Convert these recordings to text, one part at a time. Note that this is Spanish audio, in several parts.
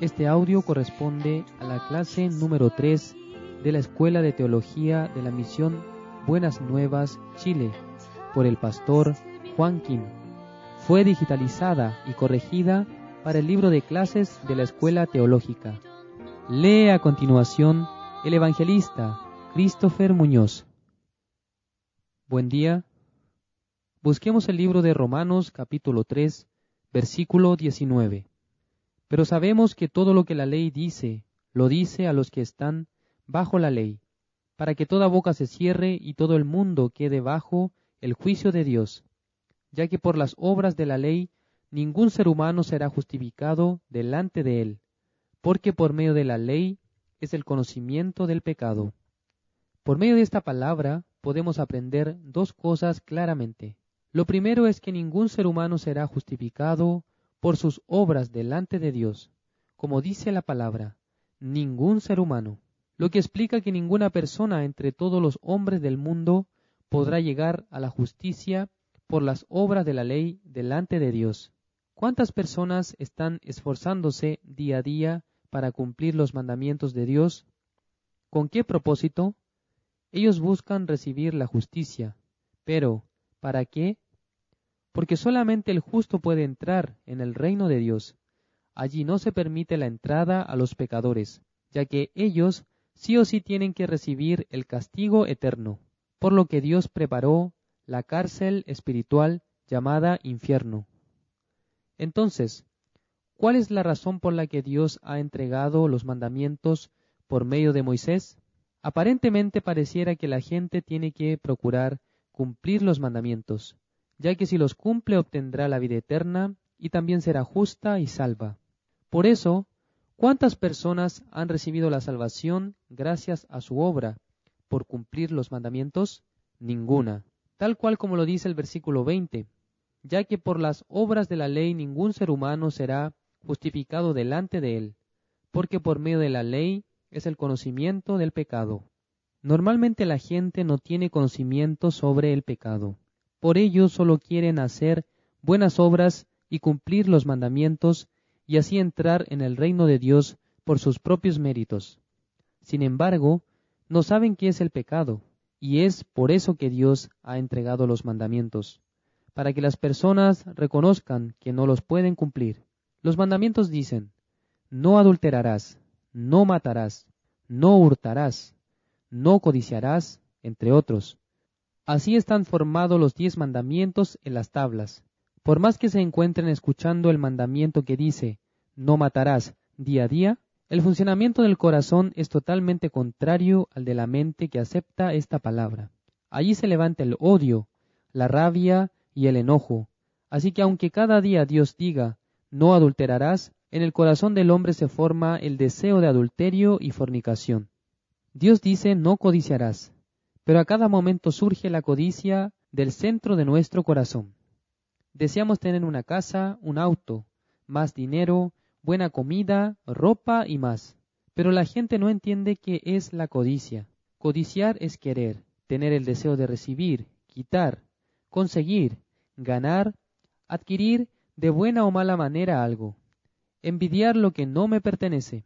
Este audio corresponde a la clase número 3 de la Escuela de Teología de la Misión Buenas Nuevas, Chile, por el pastor Juan Kim. Fue digitalizada y corregida para el libro de clases de la Escuela Teológica. Lee a continuación el evangelista Christopher Muñoz. Buen día. Busquemos el libro de Romanos capítulo 3, versículo 19. Pero sabemos que todo lo que la ley dice, lo dice a los que están bajo la ley, para que toda boca se cierre y todo el mundo quede bajo el juicio de Dios, ya que por las obras de la ley ningún ser humano será justificado delante de él, porque por medio de la ley es el conocimiento del pecado. Por medio de esta palabra podemos aprender dos cosas claramente. Lo primero es que ningún ser humano será justificado por sus obras delante de Dios, como dice la palabra, ningún ser humano, lo que explica que ninguna persona entre todos los hombres del mundo podrá llegar a la justicia por las obras de la ley delante de Dios. ¿Cuántas personas están esforzándose día a día para cumplir los mandamientos de Dios? ¿Con qué propósito? Ellos buscan recibir la justicia. Pero, ¿para qué? Porque solamente el justo puede entrar en el reino de Dios. Allí no se permite la entrada a los pecadores, ya que ellos sí o sí tienen que recibir el castigo eterno, por lo que Dios preparó la cárcel espiritual llamada infierno. Entonces, ¿cuál es la razón por la que Dios ha entregado los mandamientos por medio de Moisés? Aparentemente pareciera que la gente tiene que procurar cumplir los mandamientos, ya que si los cumple obtendrá la vida eterna y también será justa y salva. Por eso, ¿cuántas personas han recibido la salvación gracias a su obra por cumplir los mandamientos? Ninguna. Tal cual como lo dice el versículo 20, ya que por las obras de la ley ningún ser humano será justificado delante de él, porque por medio de la ley es el conocimiento del pecado. Normalmente la gente no tiene conocimiento sobre el pecado. Por ello solo quieren hacer buenas obras y cumplir los mandamientos y así entrar en el reino de Dios por sus propios méritos. Sin embargo, no saben qué es el pecado, y es por eso que Dios ha entregado los mandamientos, para que las personas reconozcan que no los pueden cumplir. Los mandamientos dicen, no adulterarás, no matarás, no hurtarás, no codiciarás, entre otros. Así están formados los diez mandamientos en las tablas. Por más que se encuentren escuchando el mandamiento que dice, no matarás, día a día, el funcionamiento del corazón es totalmente contrario al de la mente que acepta esta palabra. Allí se levanta el odio, la rabia y el enojo. Así que aunque cada día Dios diga, no adulterarás, en el corazón del hombre se forma el deseo de adulterio y fornicación. Dios dice no codiciarás, pero a cada momento surge la codicia del centro de nuestro corazón. Deseamos tener una casa, un auto, más dinero, buena comida, ropa y más. Pero la gente no entiende qué es la codicia. Codiciar es querer, tener el deseo de recibir, quitar, conseguir, ganar, adquirir de buena o mala manera algo. Envidiar lo que no me pertenece.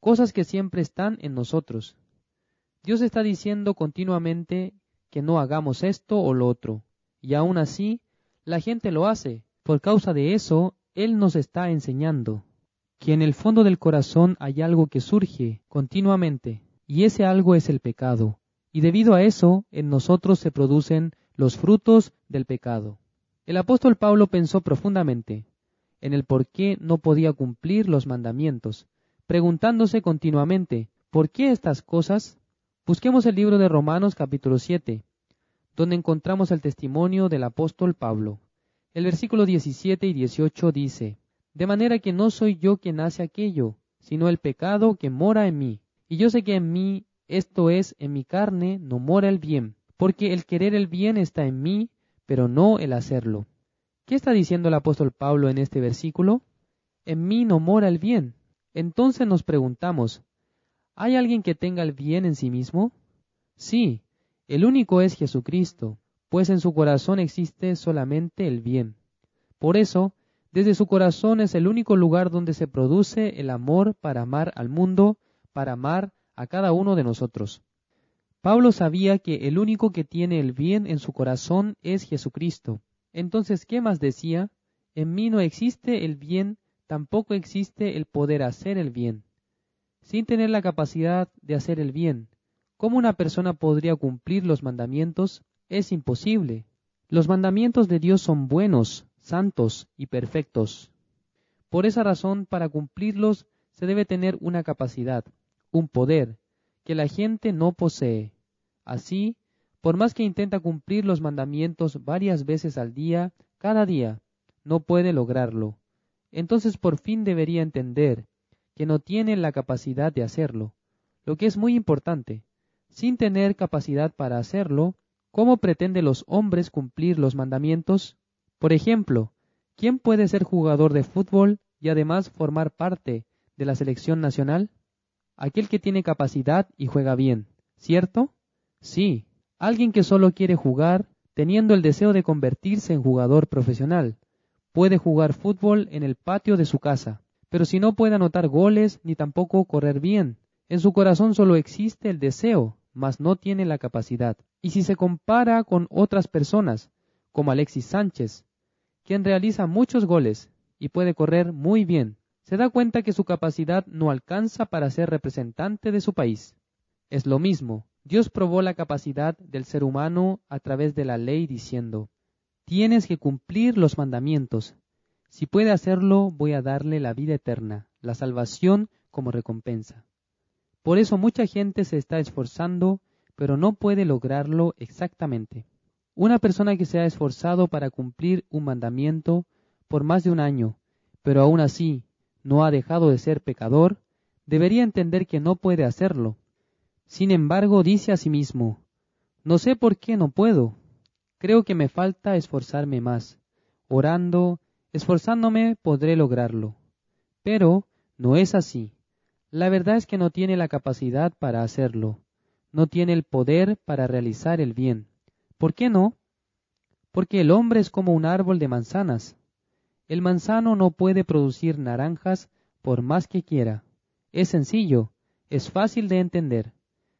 Cosas que siempre están en nosotros. Dios está diciendo continuamente que no hagamos esto o lo otro. Y aún así, la gente lo hace. Por causa de eso, Él nos está enseñando que en el fondo del corazón hay algo que surge continuamente, y ese algo es el pecado, y debido a eso en nosotros se producen los frutos del pecado. El apóstol Pablo pensó profundamente en el por qué no podía cumplir los mandamientos, preguntándose continuamente, ¿por qué estas cosas? Busquemos el libro de Romanos capítulo 7, donde encontramos el testimonio del apóstol Pablo. El versículo 17 y 18 dice, de manera que no soy yo quien hace aquello, sino el pecado que mora en mí. Y yo sé que en mí, esto es, en mi carne, no mora el bien, porque el querer el bien está en mí, pero no el hacerlo. ¿Qué está diciendo el apóstol Pablo en este versículo? En mí no mora el bien. Entonces nos preguntamos, ¿hay alguien que tenga el bien en sí mismo? Sí, el único es Jesucristo. pues en su corazón existe solamente el bien. Por eso, desde su corazón es el único lugar donde se produce el amor para amar al mundo, para amar a cada uno de nosotros. Pablo sabía que el único que tiene el bien en su corazón es Jesucristo. Entonces, ¿qué más decía? En mí no existe el bien, tampoco existe el poder hacer el bien. Sin tener la capacidad de hacer el bien, ¿cómo una persona podría cumplir los mandamientos? Es imposible. Los mandamientos de Dios son buenos, santos y perfectos. Por esa razón, para cumplirlos se debe tener una capacidad, un poder, que la gente no posee. Así, por más que intenta cumplir los mandamientos varias veces al día, cada día, no puede lograrlo. Entonces por fin debería entender que no tiene la capacidad de hacerlo, lo que es muy importante. Sin tener capacidad para hacerlo, ¿cómo pretende los hombres cumplir los mandamientos? Por ejemplo, ¿quién puede ser jugador de fútbol y además formar parte de la selección nacional? Aquel que tiene capacidad y juega bien, ¿cierto? Sí, alguien que solo quiere jugar, teniendo el deseo de convertirse en jugador profesional, puede jugar fútbol en el patio de su casa, pero si no puede anotar goles ni tampoco correr bien, en su corazón solo existe el deseo, mas no tiene la capacidad. Y si se compara con otras personas, como Alexis Sánchez, quien realiza muchos goles y puede correr muy bien, se da cuenta que su capacidad no alcanza para ser representante de su país. Es lo mismo, Dios probó la capacidad del ser humano a través de la ley diciendo, tienes que cumplir los mandamientos. Si puede hacerlo, voy a darle la vida eterna, la salvación como recompensa. Por eso mucha gente se está esforzando, pero no puede lograrlo exactamente. Una persona que se ha esforzado para cumplir un mandamiento por más de un año, pero aún así no ha dejado de ser pecador, debería entender que no puede hacerlo. Sin embargo, dice a sí mismo, no sé por qué no puedo. Creo que me falta esforzarme más. Orando, esforzándome, podré lograrlo. Pero no es así. La verdad es que no tiene la capacidad para hacerlo. No tiene el poder para realizar el bien. ¿Por qué no? Porque el hombre es como un árbol de manzanas. El manzano no puede producir naranjas por más que quiera. Es sencillo, es fácil de entender.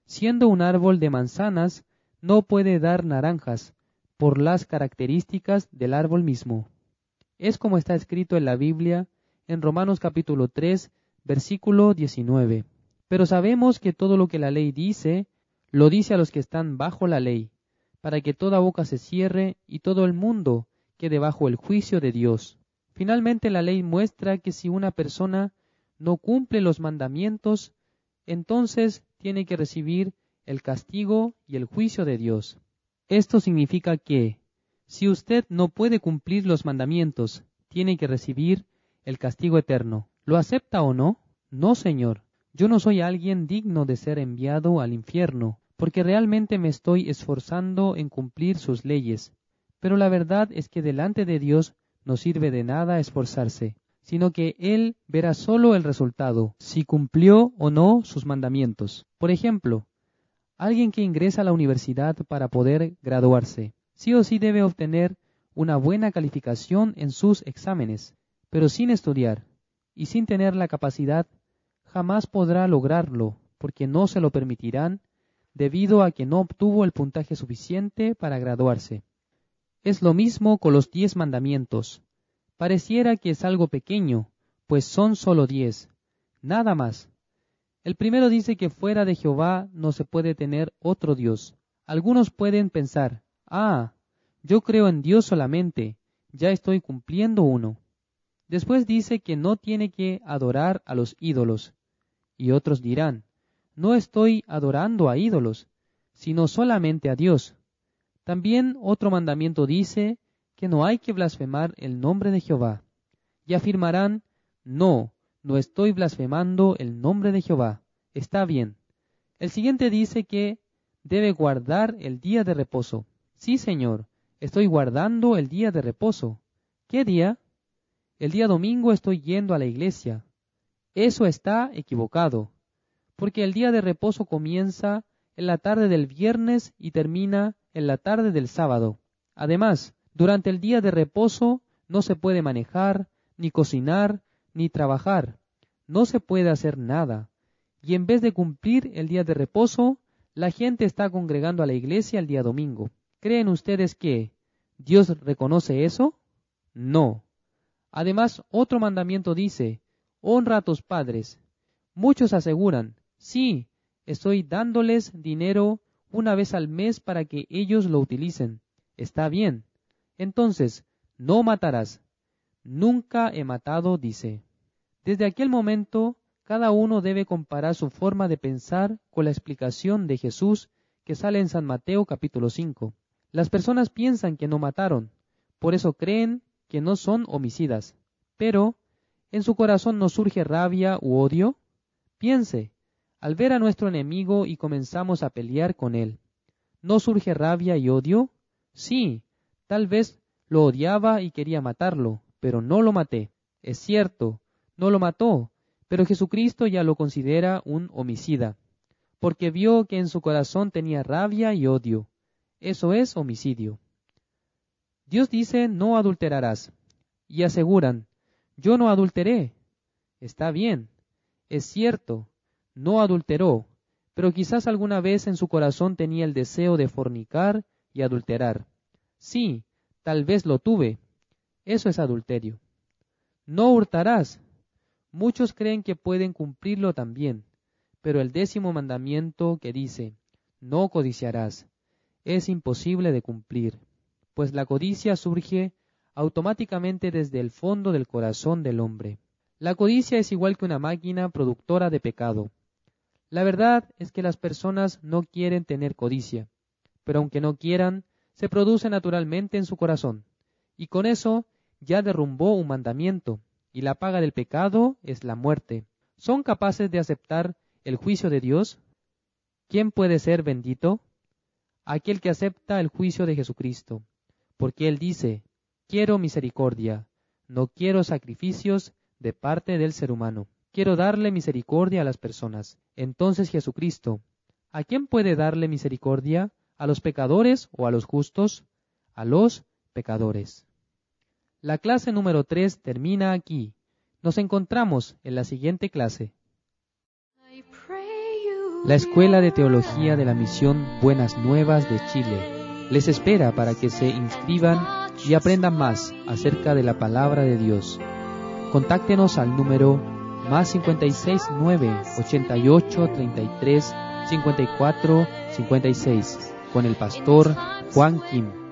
Siendo un árbol de manzanas, no puede dar naranjas por las características del árbol mismo. Es como está escrito en la Biblia en Romanos capítulo 3, versículo 19. Pero sabemos que todo lo que la ley dice, lo dice a los que están bajo la ley, para que toda boca se cierre y todo el mundo quede bajo el juicio de Dios. Finalmente la ley muestra que si una persona no cumple los mandamientos, entonces tiene que recibir el castigo y el juicio de Dios. Esto significa que, si usted no puede cumplir los mandamientos, tiene que recibir el castigo eterno. ¿Lo acepta o no? No, Señor. Yo no soy alguien digno de ser enviado al infierno, porque realmente me estoy esforzando en cumplir sus leyes. Pero la verdad es que delante de Dios no sirve de nada esforzarse, sino que Él verá solo el resultado, si cumplió o no sus mandamientos. Por ejemplo, alguien que ingresa a la universidad para poder graduarse, sí o sí debe obtener una buena calificación en sus exámenes, pero sin estudiar y sin tener la capacidad, jamás podrá lograrlo, porque no se lo permitirán debido a que no obtuvo el puntaje suficiente para graduarse. Es lo mismo con los diez mandamientos. Pareciera que es algo pequeño, pues son solo diez, nada más. El primero dice que fuera de Jehová no se puede tener otro Dios. Algunos pueden pensar, ah, yo creo en Dios solamente, ya estoy cumpliendo uno. Después dice que no tiene que adorar a los ídolos. Y otros dirán, no estoy adorando a ídolos, sino solamente a Dios. También otro mandamiento dice que no hay que blasfemar el nombre de Jehová. Y afirmarán, no, no estoy blasfemando el nombre de Jehová. Está bien. El siguiente dice que debe guardar el día de reposo. Sí, Señor, estoy guardando el día de reposo. ¿Qué día? El día domingo estoy yendo a la iglesia. Eso está equivocado, porque el día de reposo comienza en la tarde del viernes y termina en la tarde del sábado. Además, durante el día de reposo no se puede manejar, ni cocinar, ni trabajar. No se puede hacer nada. Y en vez de cumplir el día de reposo, la gente está congregando a la iglesia el día domingo. ¿Creen ustedes que Dios reconoce eso? No. Además, otro mandamiento dice, honra a tus padres. Muchos aseguran, sí, estoy dándoles dinero una vez al mes para que ellos lo utilicen. Está bien. Entonces, no matarás. Nunca he matado, dice. Desde aquel momento, cada uno debe comparar su forma de pensar con la explicación de Jesús que sale en San Mateo capítulo 5. Las personas piensan que no mataron, por eso creen que no son homicidas. Pero, ¿en su corazón no surge rabia u odio? Piense, al ver a nuestro enemigo y comenzamos a pelear con él, ¿no surge rabia y odio? Sí, tal vez lo odiaba y quería matarlo, pero no lo maté. Es cierto, no lo mató, pero Jesucristo ya lo considera un homicida, porque vio que en su corazón tenía rabia y odio. Eso es homicidio. Dios dice, no adulterarás, y aseguran, yo no adulteré. Está bien, es cierto, no adulteró, pero quizás alguna vez en su corazón tenía el deseo de fornicar y adulterar. Sí, tal vez lo tuve. Eso es adulterio. No hurtarás. Muchos creen que pueden cumplirlo también, pero el décimo mandamiento que dice, no codiciarás, es imposible de cumplir, pues la codicia surge automáticamente desde el fondo del corazón del hombre. La codicia es igual que una máquina productora de pecado. La verdad es que las personas no quieren tener codicia, pero aunque no quieran, se produce naturalmente en su corazón, y con eso ya derrumbó un mandamiento, y la paga del pecado es la muerte. ¿Son capaces de aceptar el juicio de Dios? ¿Quién puede ser bendito? Aquel que acepta el juicio de Jesucristo, porque Él dice, quiero misericordia, no quiero sacrificios de parte del ser humano. Quiero darle misericordia a las personas. Entonces Jesucristo, ¿a quién puede darle misericordia? ¿A los pecadores o a los justos? A los pecadores. La clase número 3 termina aquí. Nos encontramos en la siguiente clase. La Escuela de Teología de la Misión Buenas Nuevas de Chile les espera para que se inscriban y aprendan más acerca de la palabra de Dios. Contáctenos al número más 56 9 88 33 54 56 con el pastor Juan Kim.